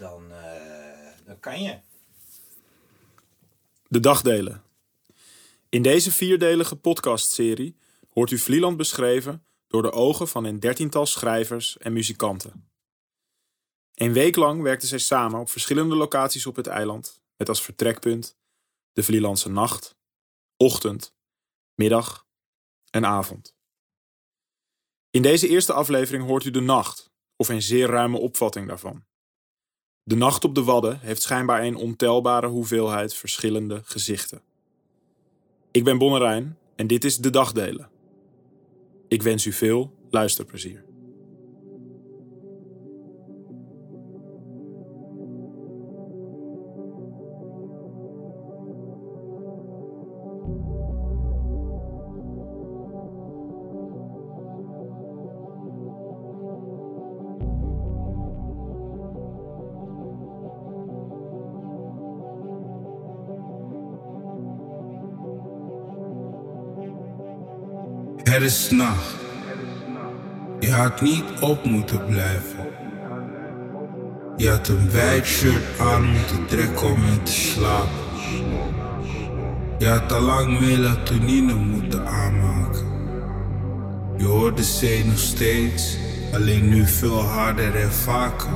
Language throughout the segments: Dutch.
dan, eh, dan kan je. De dagdelen. In deze vierdelige podcastserie hoort u Vlieland beschreven door de ogen van een dertiental schrijvers en muzikanten. Een week lang werkten zij samen op verschillende locaties op het eiland, met als vertrekpunt de Vlielandse nacht, ochtend, middag en avond. In deze eerste aflevering hoort u de nacht, of een zeer ruime opvatting daarvan. De nacht op de Wadden heeft schijnbaar een ontelbare hoeveelheid verschillende gezichten. Ik ben Bonnerijn en dit is De Dagdelen. Ik wens u veel luisterplezier. Het is nacht. Je had niet op moeten blijven. Je had een wijd shirt aan moeten trekken om in te slapen. Je had al lang melatonine moeten aanmaken. Je hoort de zee nog steeds, alleen nu veel harder en vaker.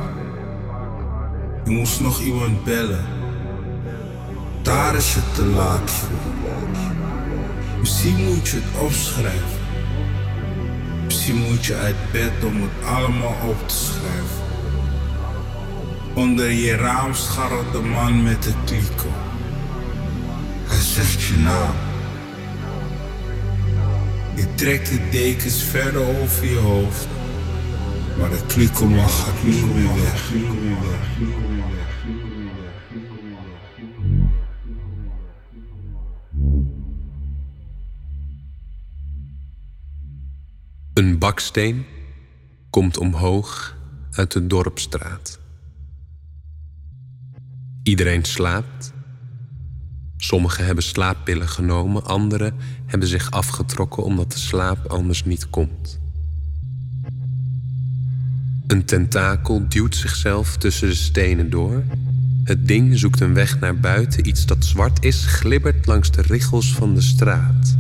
Je moest nog iemand bellen. Daar is het te laat voor. Misschien moet je het opschrijven. Misschien moet je uit bed om het allemaal op te schrijven. Onder je raam scharrelt de man met de kliko. Hij zegt je naam. Je trekt de dekens verder over je hoofd. Maar de kliko mag niet meer weg. Een baksteen komt omhoog uit de dorpstraat. Iedereen slaapt. Sommigen hebben slaappillen genomen, anderen hebben zich afgetrokken omdat de slaap anders niet komt. Een tentakel duwt zichzelf tussen de stenen door. Het ding zoekt een weg naar buiten. Iets dat zwart is, glibbert langs de richels van de straat.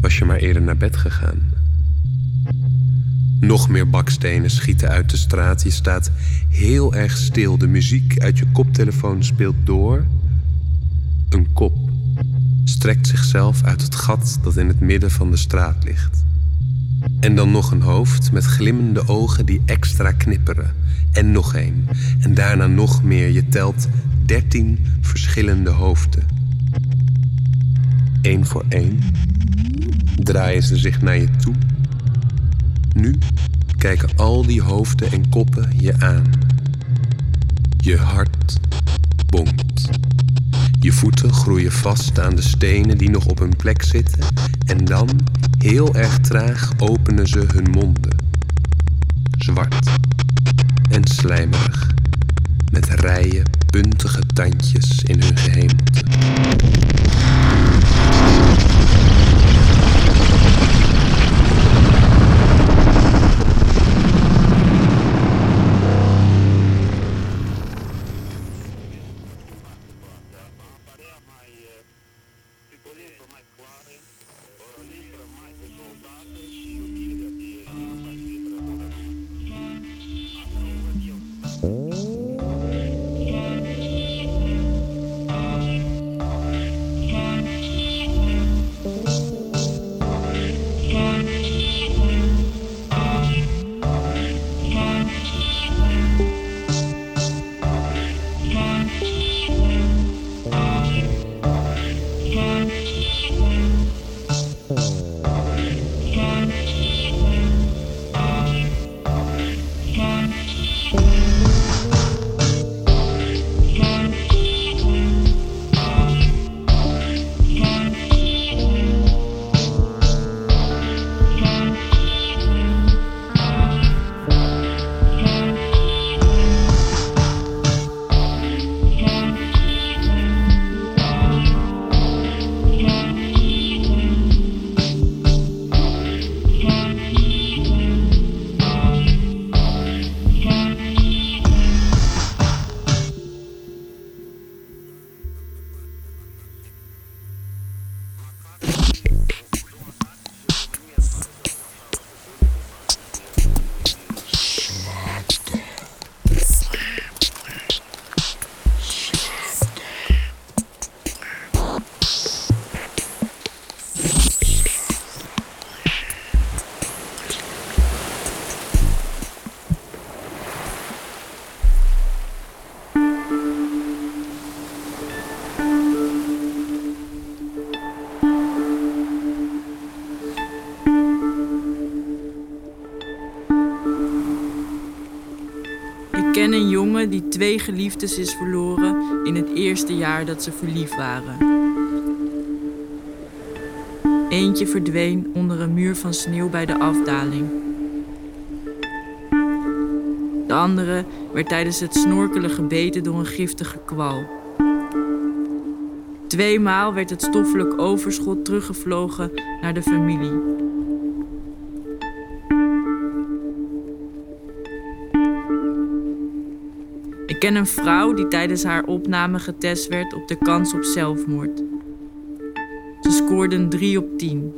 Was je maar eerder naar bed gegaan? Nog meer bakstenen schieten uit de straat. Je staat heel erg stil. De muziek uit je koptelefoon speelt door. Een kop strekt zichzelf uit het gat dat in het midden van de straat ligt. En dan nog een hoofd met glimmende ogen die extra knipperen. En nog één. En daarna nog meer. Je telt dertien verschillende hoofden. Eén voor één draaien ze zich naar je toe nu kijken al die hoofden en koppen je aan. Je hart bonkt. Je voeten groeien vast aan de stenen die nog op hun plek zitten en dan, heel erg traag, openen ze hun monden. Zwart en slijmerig, met rijen puntige tandjes in hun gehemelte. Twee geliefdes is verloren in het eerste jaar dat ze verliefd waren. Eentje verdween onder een muur van sneeuw bij de afdaling. De andere werd tijdens het snorkelen gebeten door een giftige kwal. Tweemaal werd het stoffelijk overschot teruggevlogen naar de familie. Ken een vrouw die tijdens haar opname getest werd op de kans op zelfmoord. Ze scoorde een 3 op 10.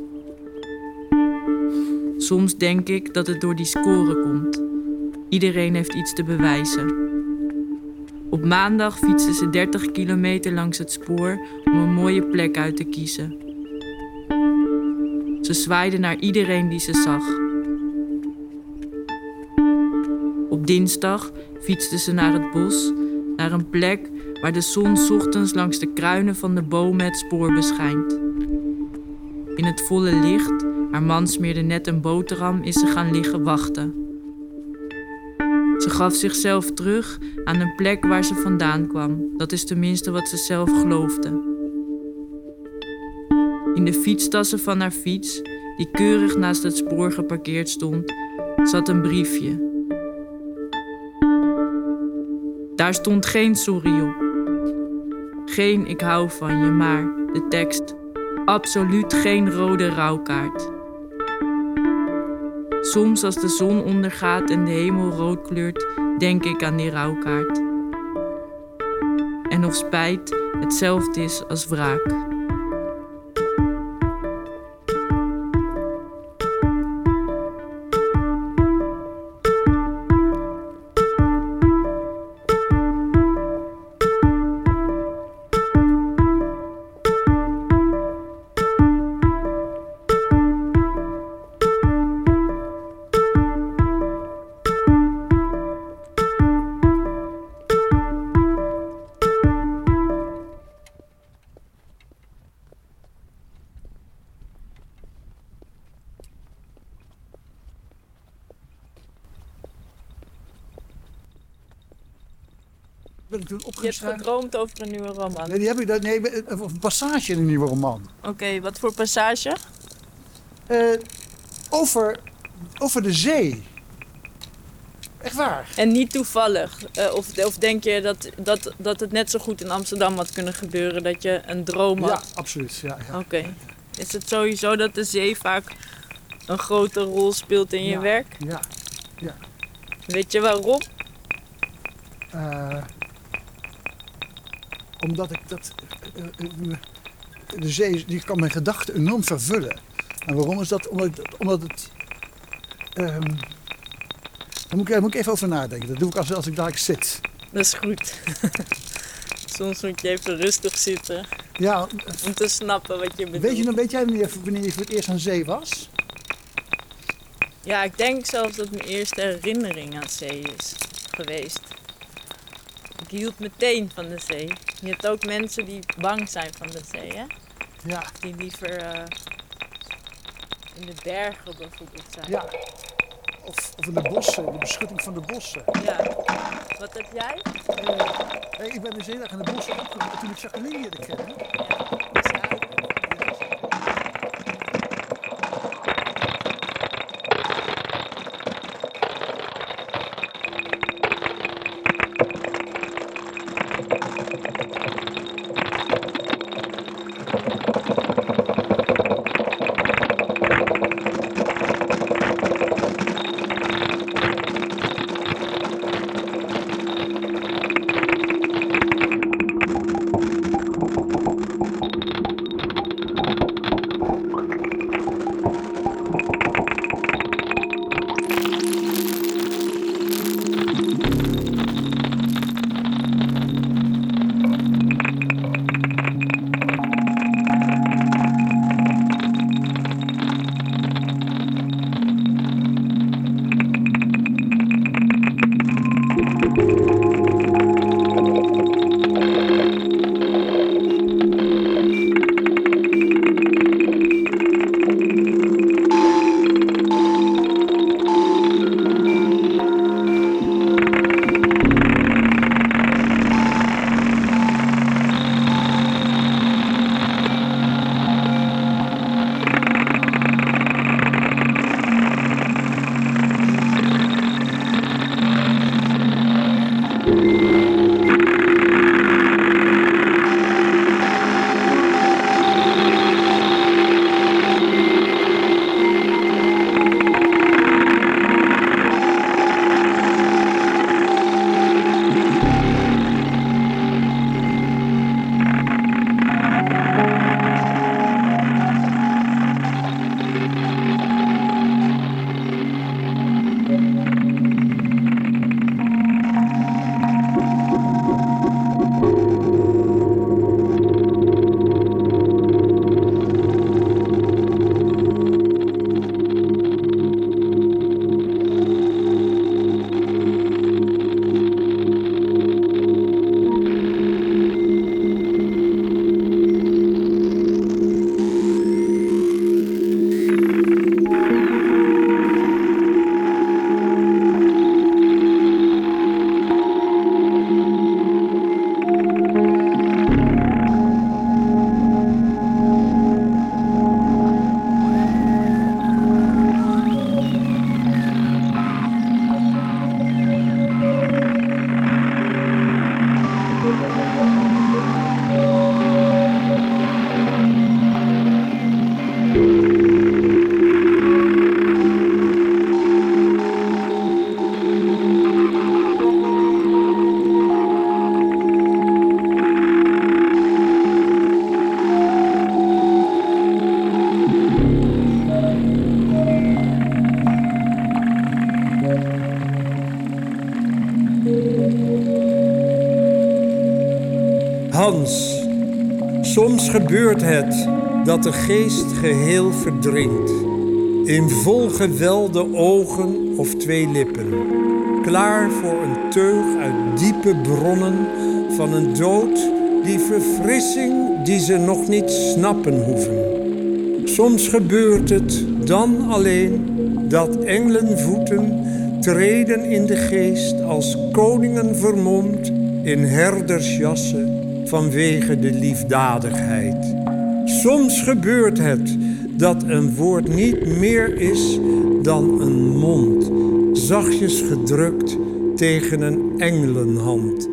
Soms denk ik dat het door die score komt. Iedereen heeft iets te bewijzen. Op maandag fietste ze 30 kilometer langs het spoor om een mooie plek uit te kiezen. Ze zwaaide naar iedereen die ze zag. Dinsdag fietste ze naar het bos, naar een plek waar de zon ochtends langs de kruinen van de bomen het spoor beschijnt. In het volle licht, haar man smeerde net een boterham, is ze gaan liggen wachten. Ze gaf zichzelf terug aan een plek waar ze vandaan kwam. Dat is tenminste wat ze zelf geloofde. In de fietstassen van haar fiets, die keurig naast het spoor geparkeerd stond, zat een briefje. Daar stond geen sorry op. Geen ik hou van je, maar de tekst. Absoluut geen rode rouwkaart. Soms als de zon ondergaat en de hemel rood kleurt, denk ik aan die rouwkaart. En of spijt hetzelfde is als wraak. Je hebt gedroomd over een nieuwe roman. Nee, die heb ik dat. Nee, een passage in een nieuwe roman. Oké, wat voor passage? Eh, over, over de zee. Echt waar. En niet toevallig. Eh, of, of denk je dat, dat, dat het net zo goed in Amsterdam had kunnen gebeuren dat je een droom Ja, had? absoluut. Ja, ja. Oké. Is het sowieso dat de zee vaak een grote rol speelt in je Ja. werk? ja. Weet je waarom? Eh, omdat ik dat. eh, eh, de zee die kan mijn gedachten enorm vervullen. En waarom is dat? Omdat, ik- omdat het. ehm, daar, moet ik, daar moet ik even over nadenken. Dat doe ik als, als ik daar zit. Dat is goed. Soms moet je even rustig zitten Ja, om te snappen wat je bedoelt. weet, je, nog- weet jij wanneer, wanneer je voor het eerst aan zee was? Ja, ik denk zelfs dat mijn eerste herinnering aan zee is geweest. Ik hield meteen van de zee. Je hebt ook mensen die bang zijn van de zee, hè? Ja, Die liever eh, in de bergen bijvoorbeeld zijn. ja. Of, of in de bossen, de beschutting van de bossen. Ja. Wat heb jij? Hey, ik ben dus heel erg in de bossen opgegroeid toen ik Jacqueline leerde kennen. Gebeurt het dat de geest geheel verdrinkt. In volgewelde ogen of twee lippen. Klaar voor een teug uit diepe bronnen van een dood die verfrissing die ze nog niet snappen hoeven. Soms gebeurt het dan alleen dat engelenvoeten treden in de geest als koningen vermomd in herdersjassen vanwege de liefdadigheid. Soms gebeurt het dat een woord niet meer is dan een mond, zachtjes gedrukt tegen een engelenhand.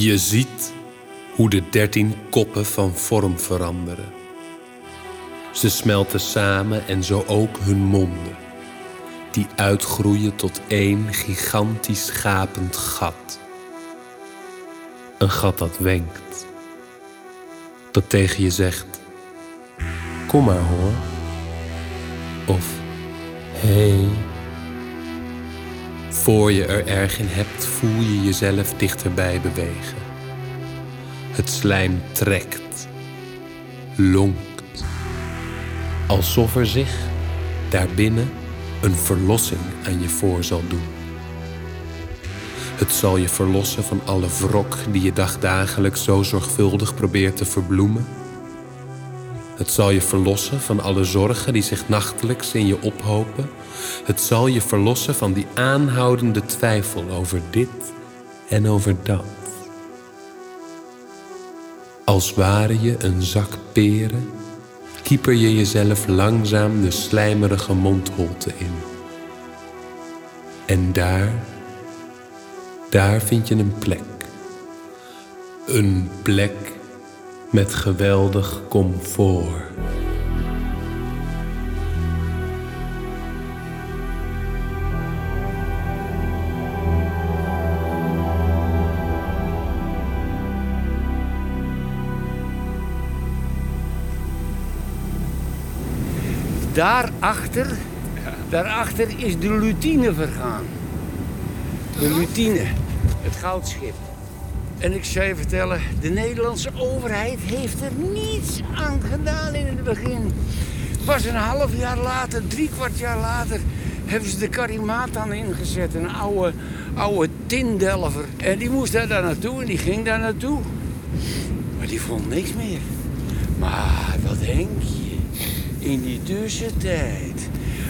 Je ziet hoe de dertien koppen van vorm veranderen. Ze smelten samen en zo ook hun monden, die uitgroeien tot één gigantisch gapend gat. Een gat dat wenkt, dat tegen je zegt: Kom maar hoor. Of hé. Hey. Voor je er erg in hebt, voel je jezelf dichterbij bewegen. Het slijm trekt, lonkt, alsof er zich daarbinnen een verlossing aan je voor zal doen. Het zal je verlossen van alle wrok die je dagdagelijks zo zorgvuldig probeert te verbloemen. Het zal je verlossen van alle zorgen die zich nachtelijks in je ophopen. Het zal je verlossen van die aanhoudende twijfel over dit en over dat. Als ware je een zak peren, kieper je jezelf langzaam de slijmerige mondholte in. En daar, daar vind je een plek. Een plek met geweldig comfort. Daarachter, daarachter is de lutine vergaan. De lutine, het goudschip. En ik zou je vertellen, de Nederlandse overheid heeft er niets aan gedaan in het begin. Pas een half jaar later, drie kwart jaar later, hebben ze de Karimatan ingezet. Een oude, oude tindelver. En die moest daar, daar naartoe en die ging daar naartoe. Maar die vond niks meer. Maar wat denk je? In die tussentijd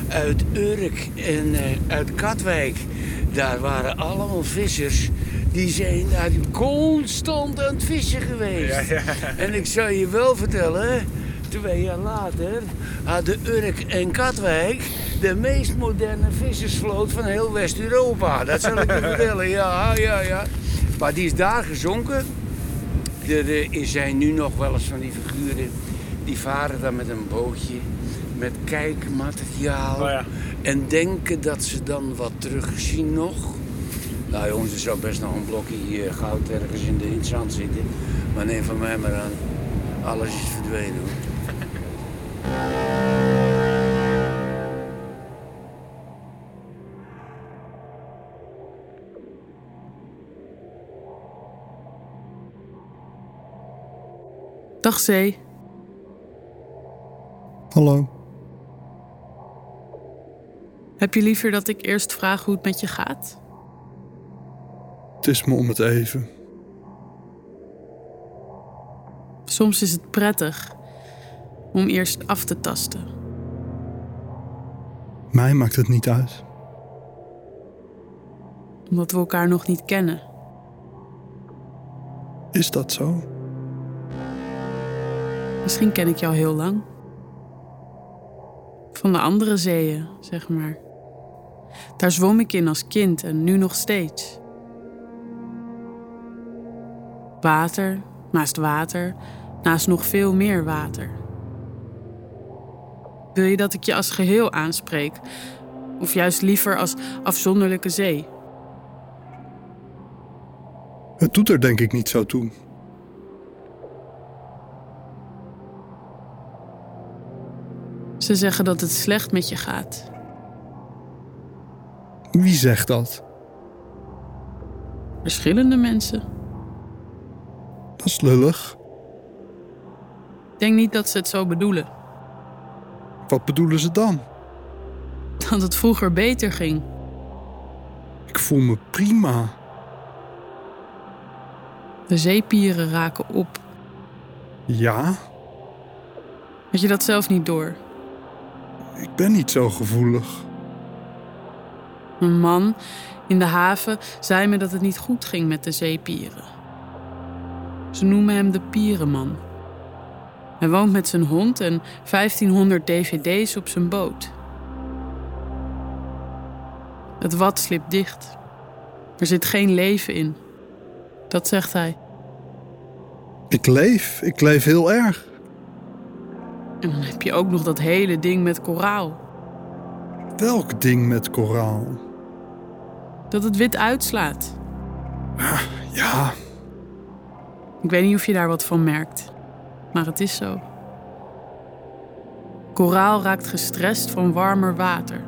uit Urk en eh, uit Katwijk. Daar waren allemaal vissers. Die zijn daar constant aan het vissen geweest. En ik zou je wel vertellen, twee jaar later hadden Urk en Katwijk de meest moderne vissersvloot van heel West-Europa. Dat zal ik je vertellen, ja, ja, ja. Maar die is daar gezonken. Er eh, zijn nu nog wel eens van die figuren die varen dan met een bootje met kijkmateriaal Oh ja. en denken dat ze dan wat terugzien nog. Nou jongens, er zou best nog een blokje eh, goud ergens in, de, in het zand zitten. Maar neem van mij maar aan, alles is verdwenen hoor. Dag Zee. Hallo. Heb je liever dat ik eerst vraag hoe het met je gaat? Het is me om het even. Soms is het prettig om eerst af te tasten. Mij maakt het niet uit. Omdat we elkaar nog niet kennen. Is dat zo? Misschien ken ik jou heel lang. Van de andere zeeën, zeg maar. Daar zwom ik in als kind en nu nog steeds. Water, naast water, naast nog veel meer water. Wil je dat ik je als geheel aanspreek? Of juist liever als afzonderlijke zee? Het doet er denk ik niet zo toe. Ze zeggen dat het slecht met je gaat. Wie zegt dat? Verschillende mensen. Dat is lullig. Ik denk niet dat ze het zo bedoelen. Wat bedoelen ze dan? Dat het vroeger beter ging. Ik voel me prima. De zeepieren raken op. Ja, Had je dat zelf niet door? Ik ben niet zo gevoelig. Een man in de haven zei me dat het niet goed ging met de zeepieren. Ze noemen hem de pierenman. Hij woont met zijn hond en 1500 dvd's op zijn boot. Het wat slipt dicht. Er zit geen leven in. Dat zegt hij. Ik leef, ik leef heel erg. En dan heb je ook nog dat hele ding met koraal. Welk ding met koraal? Dat het wit uitslaat. Ja, Ik weet niet of je daar wat van merkt, maar het is zo. Koraal raakt gestrest van warmer water.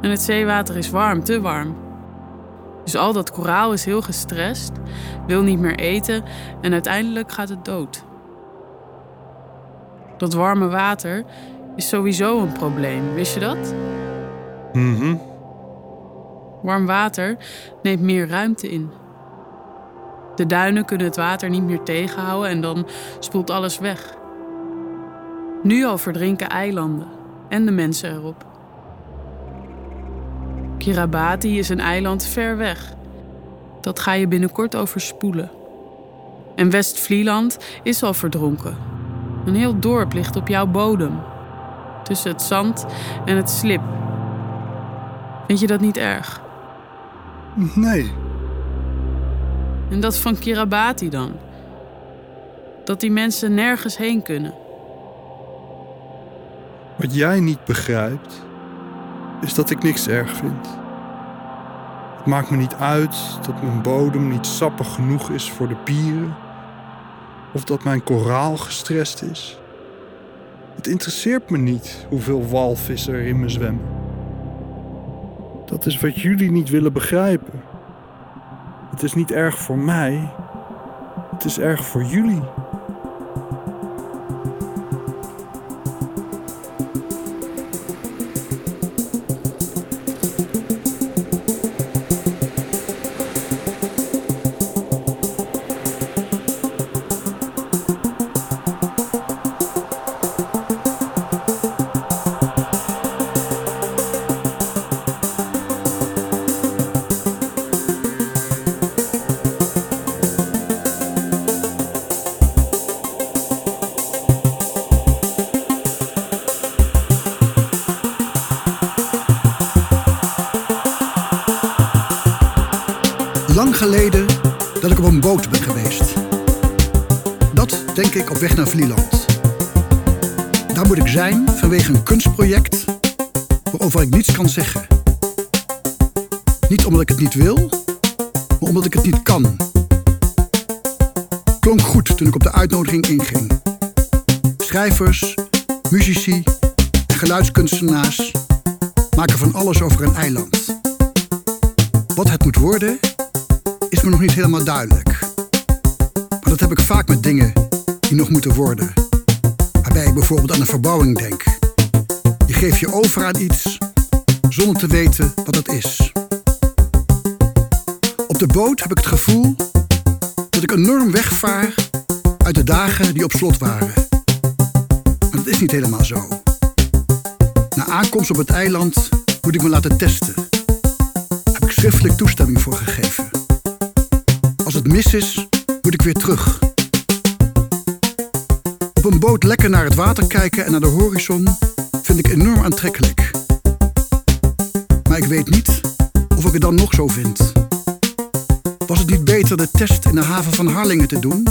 En het zeewater is warm, te warm. Dus al dat koraal is heel gestrest, wil niet meer eten en uiteindelijk gaat het dood. Dat warme water is sowieso een probleem, wist je dat? mhm. Warm water neemt meer ruimte in. De duinen kunnen het water niet meer tegenhouden en dan spoelt alles weg. Nu al verdrinken eilanden en de mensen erop. Kiribati is een eiland ver weg. Dat ga je binnenkort overspoelen. En West-Vlieland is al verdronken. Een heel dorp ligt op jouw bodem. Tussen het zand en het slip. Vind je dat niet erg? Nee, En dat van Kiribati dan? Dat die mensen nergens heen kunnen. wat jij niet begrijpt, is dat ik niks erg vind. Het maakt me niet uit dat mijn bodem niet sappig genoeg is voor de pieren, of dat mijn koraal gestrest is. Het interesseert me niet hoeveel walvissen er in me zwemmen. Dat is wat jullie niet willen begrijpen. Het is niet erg voor mij, het is erg voor jullie. Daar moet ik zijn vanwege een kunstproject waarover ik niets kan zeggen. Niet omdat ik het niet wil, maar omdat ik het niet kan. Klonk goed toen ik op de uitnodiging inging. Schrijvers, muzici en geluidskunstenaars maken van alles over een eiland. Wat het moet worden, is me nog niet helemaal duidelijk. Maar dat heb ik vaak met dingen die nog moeten worden. Waarbij ik bijvoorbeeld aan een verbouwing denk. Je geeft je over aan iets zonder te weten wat het is. Op de boot heb ik het gevoel dat ik enorm wegvaar uit de dagen die op slot waren. Maar dat is niet helemaal zo. Na aankomst op het eiland moet ik me laten testen. Heb ik schriftelijk toestemming voor gegeven. Als het mis is, moet ik weer terug. Op een boot lekker naar het water kijken en naar de horizon vind ik enorm aantrekkelijk. Maar ik weet niet of ik het dan nog zo vind. Was het niet beter de test in de haven van Harlingen te doen?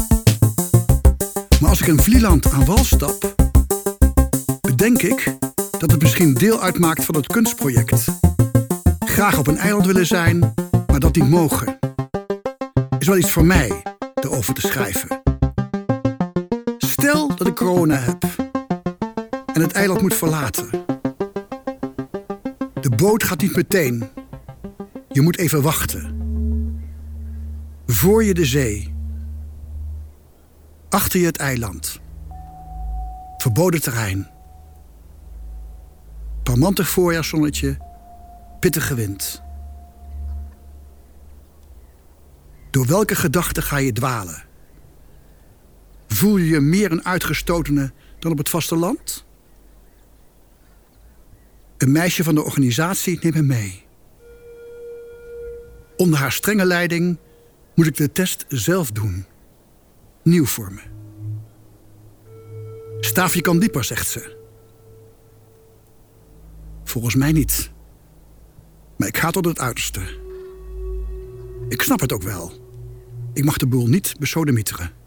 Maar als ik in Vlieland aan wal stap, bedenk ik dat het misschien deel uitmaakt van het kunstproject. Graag op een eiland willen zijn, maar dat niet mogen. Is wel iets voor mij erover te schrijven. Dat ik corona heb en het eiland moet verlaten. De boot gaat niet meteen. Je moet even wachten. Voor je de zee. Achter je het eiland. Verboden terrein. Parmantig voorjaarszonnetje, pittige wind. Door welke gedachte ga je dwalen? Voel je je meer een uitgestotene dan op het vasteland? Een meisje van de organisatie neemt me mee. Onder haar strenge leiding moet ik de test zelf doen. Nieuw voor me. Staafje kan dieper, zegt ze. Volgens mij niet. Maar ik ga tot het uiterste. Ik snap het ook wel. Ik mag de boel niet besodemieteren.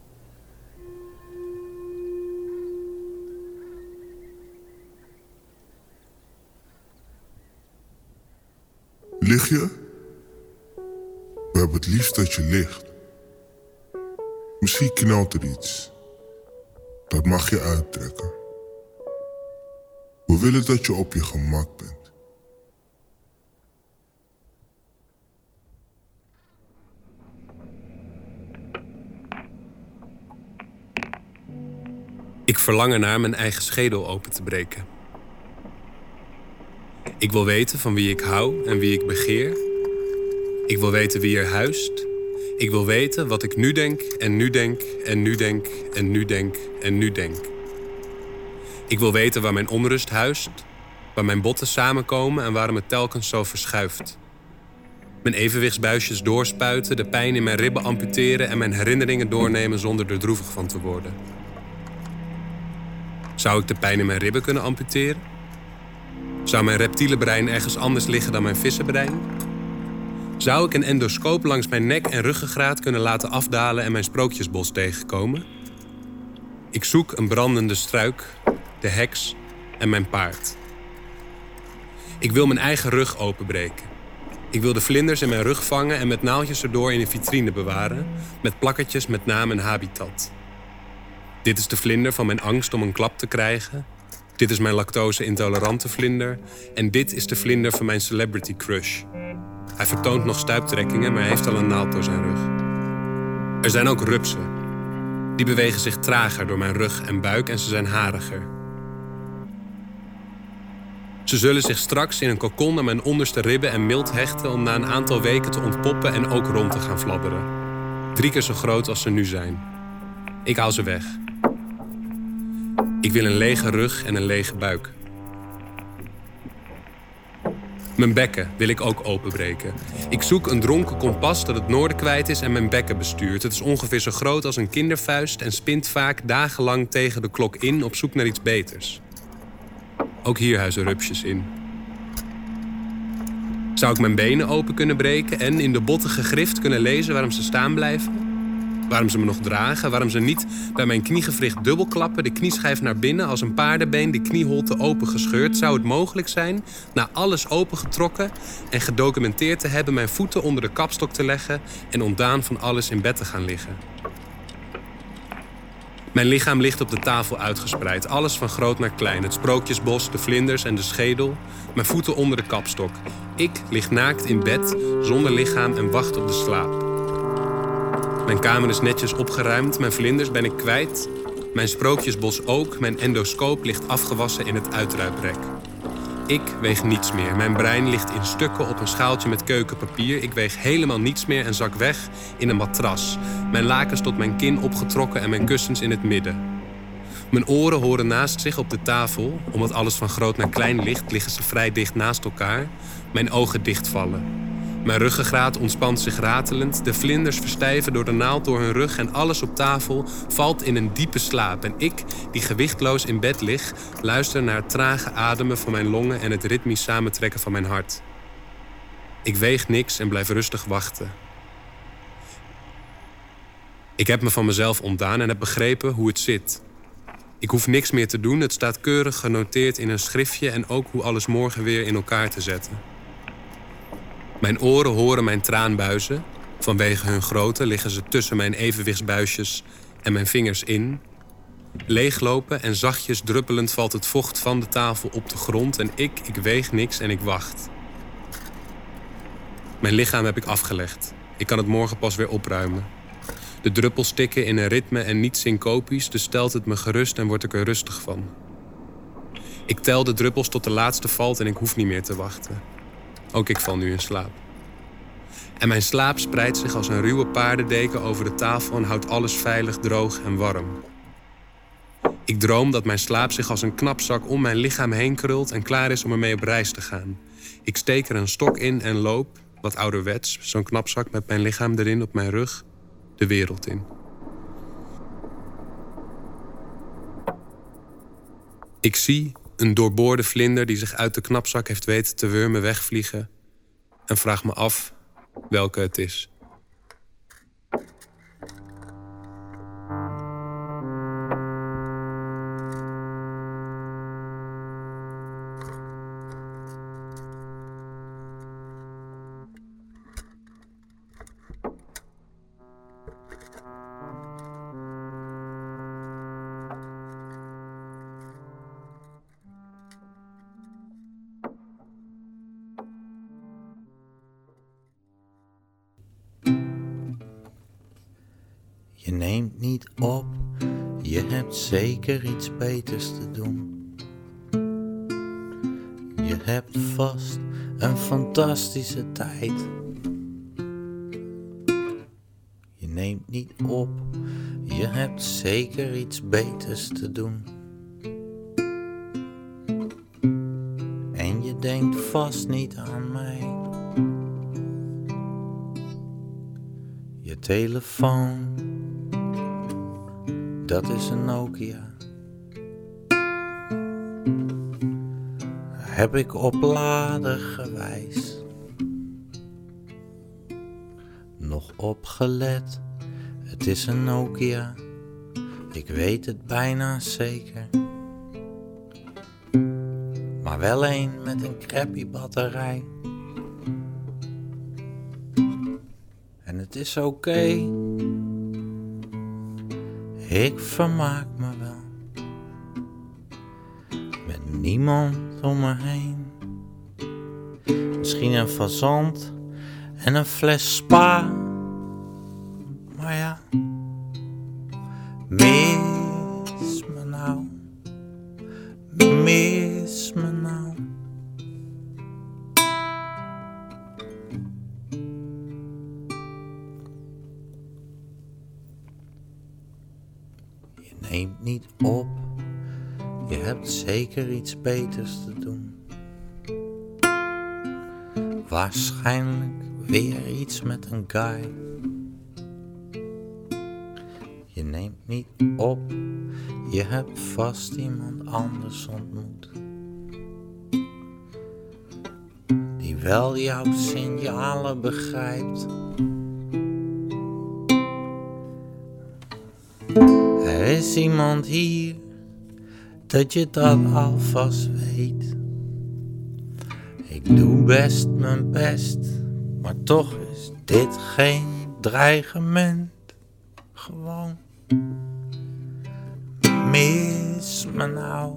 Lig je? We hebben het liefst dat je ligt. Misschien knelt er iets. Dat mag je uittrekken. We willen dat je op je gemak bent. Ik verlang ernaar mijn eigen schedel open te breken. Ik wil weten van wie ik hou en wie ik begeer. Ik wil weten wie er huist. Ik wil weten wat ik nu denk en nu denk en nu denk en nu denk en nu denk. Ik wil weten waar mijn onrust huist, waar mijn botten samenkomen en waarom het telkens zo verschuift. Mijn evenwichtsbuisjes doorspuiten, de pijn in mijn ribben amputeren en mijn herinneringen doornemen zonder er droevig van te worden. Zou ik de pijn in mijn ribben kunnen amputeren? Zou mijn reptiele brein ergens anders liggen dan mijn vissenbrein? Zou ik een endoscoop langs mijn nek en ruggengraat kunnen laten afdalen en mijn sprookjesbos tegenkomen? Ik zoek een brandende struik, de heks en mijn paard. Ik wil mijn eigen rug openbreken. Ik wil de vlinders in mijn rug vangen en met naaldjes erdoor in een vitrine bewaren, met plakketjes met naam en habitat. Dit is de vlinder van mijn angst om een klap te krijgen. Dit is mijn lactose-intolerante vlinder. En dit is de vlinder van mijn celebrity crush. Hij vertoont nog stuiptrekkingen, maar hij heeft al een naald door zijn rug. Er zijn ook rupsen. Die bewegen zich trager door mijn rug en buik en ze zijn hariger. Ze zullen zich straks in een kokon aan mijn onderste ribben en mild hechten om na een aantal weken te ontpoppen en ook rond te gaan fladderen. Drie keer zo groot als ze nu zijn. Ik haal ze weg. Ik wil een lege rug en een lege buik. Mijn bekken wil ik ook openbreken. Ik zoek een dronken kompas dat het noorden kwijt is en mijn bekken bestuurt. Het is ongeveer zo groot als een kindervuist en spint vaak dagenlang tegen de klok in op zoek naar iets beters. Ook hier huizen rupsjes in. Zou ik mijn benen open kunnen breken en in de bottige grift kunnen lezen waarom ze staan blijven? Waarom ze me nog dragen, waarom ze niet bij mijn kniegewricht dubbelklappen, de knieschijf naar binnen als een paardenbeen, de knieholte open gescheurd. Zou het mogelijk zijn, na alles opengetrokken en gedocumenteerd te hebben, mijn voeten onder de kapstok te leggen en ontdaan van alles in bed te gaan liggen? Mijn lichaam ligt op de tafel uitgespreid, alles van groot naar klein. Het sprookjesbos, de vlinders en de schedel. Mijn voeten onder de kapstok. Ik lig naakt in bed, zonder lichaam en wacht op de slaap. Mijn kamer is netjes opgeruimd, mijn vlinders ben ik kwijt. Mijn sprookjesbos ook, mijn endoscoop ligt afgewassen in het uitruiprek. Ik weeg niets meer. Mijn brein ligt in stukken op een schaaltje met keukenpapier. Ik weeg helemaal niets meer en zak weg in een matras. Mijn lakens tot mijn kin opgetrokken en mijn kussens in het midden. Mijn oren horen naast zich op de tafel. Omdat alles van groot naar klein ligt, liggen ze vrij dicht naast elkaar. Mijn ogen dichtvallen. Mijn ruggengraat ontspant zich ratelend, de vlinders verstijven door de naald door hun rug en alles op tafel valt in een diepe slaap. En ik, die gewichtloos in bed lig, luister naar het trage ademen van mijn longen en het ritmisch samentrekken van mijn hart. Ik weeg niks en blijf rustig wachten. Ik heb me van mezelf ontdaan en heb begrepen hoe het zit. Ik hoef niks meer te doen, het staat keurig genoteerd in een schriftje en ook hoe alles morgen weer in elkaar te zetten. Mijn oren horen mijn traanbuizen. Vanwege hun grootte liggen ze tussen mijn evenwichtsbuisjes en mijn vingers in. Leeglopen en zachtjes druppelend valt het vocht van de tafel op de grond en ik, ik weeg niks en ik wacht. Mijn lichaam heb ik afgelegd. Ik kan het morgen pas weer opruimen. De druppels stikken in een ritme en niet syncopisch, dus stelt het me gerust en word ik er rustig van. Ik tel de druppels tot de laatste valt en ik hoef niet meer te wachten. Ook ik val nu in slaap. En mijn slaap spreidt zich als een ruwe paardendeken over de tafel en houdt alles veilig, droog en warm. Ik droom dat mijn slaap zich als een knapzak om mijn lichaam heen krult en klaar is om ermee op reis te gaan. Ik steek er een stok in en loop, wat ouderwets, zo'n knapzak met mijn lichaam erin op mijn rug, de wereld in. Ik zie een doorboorde vlinder die zich uit de knapzak heeft weten te wurmen wegvliegen. En vraag me af welke het is. Zeker iets beters te doen. Je hebt vast een fantastische tijd. Je neemt niet op, je hebt zeker iets beters te doen. En je denkt vast niet aan mij. Je telefoon dat is een Nokia. Heb ik op laden gewijs nog opgelet? Het is een Nokia, ik weet het bijna zeker. Maar wel een met een crappy batterij. En het is oké. Ik vermaak me wel met niemand om me heen. Misschien een fazant en een fles spa. Waarschijnlijk weer iets met een guy. Je neemt niet op. Je hebt vast iemand anders ontmoet. Die wel jouw signalen begrijpt. Er is iemand hier, dat je dat alvast weet. Doe best mijn best, maar toch is dit geen dreigement. Gewoon mis me nou,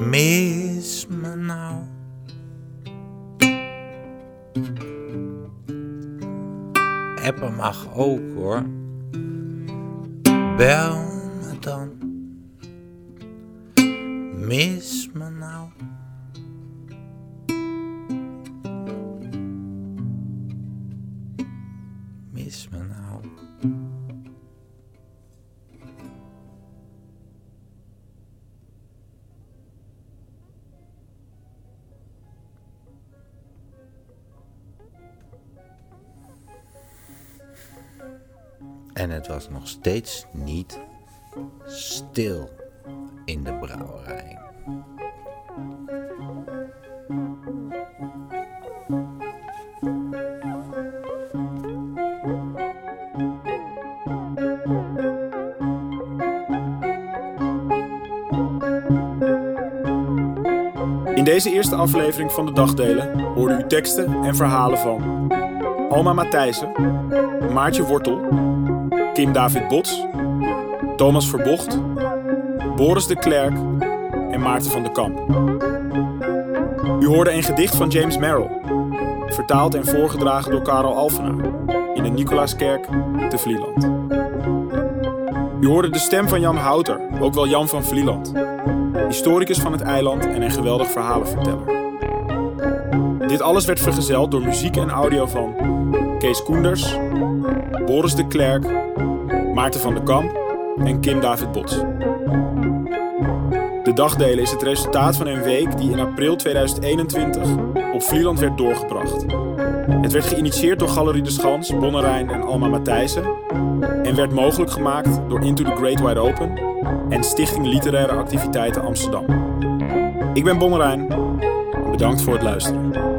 mis me nou. Appen mag ook hoor. Bel me dan. Mis me En het was nog steeds niet stil in de brouwerij. In deze eerste aflevering van de Dagdelen hoorde u teksten en verhalen van Alma Matthijssen, Maartje Wortel, Kim David Bots, Thomas Verbocht, Boris de Klerk en Maarten van de Kamp. U hoorde een gedicht van James Merrill, vertaald en voorgedragen door Karel Alphenaar in de Nicolaaskerk te Vlieland. U hoorde de stem van Jan Houter, ook wel Jan van Vlieland, historicus van het eiland en een geweldig verhalenverteller. Dit alles werd vergezeld door muziek en audio van Kees Koenders, Boris de Klerk, Maarten van de Kamp en Kim David Bots. De dagdelen is het resultaat van een week die in april 2021 op Vlieland werd doorgebracht. Het werd geïnitieerd door Galerie de Schans, Bonnerijn en Alma Matthijssen en werd mogelijk gemaakt door Into the Great Wide Open en Stichting Literaire Activiteiten Amsterdam. Ik ben Bonnerijn. Bedankt voor het luisteren.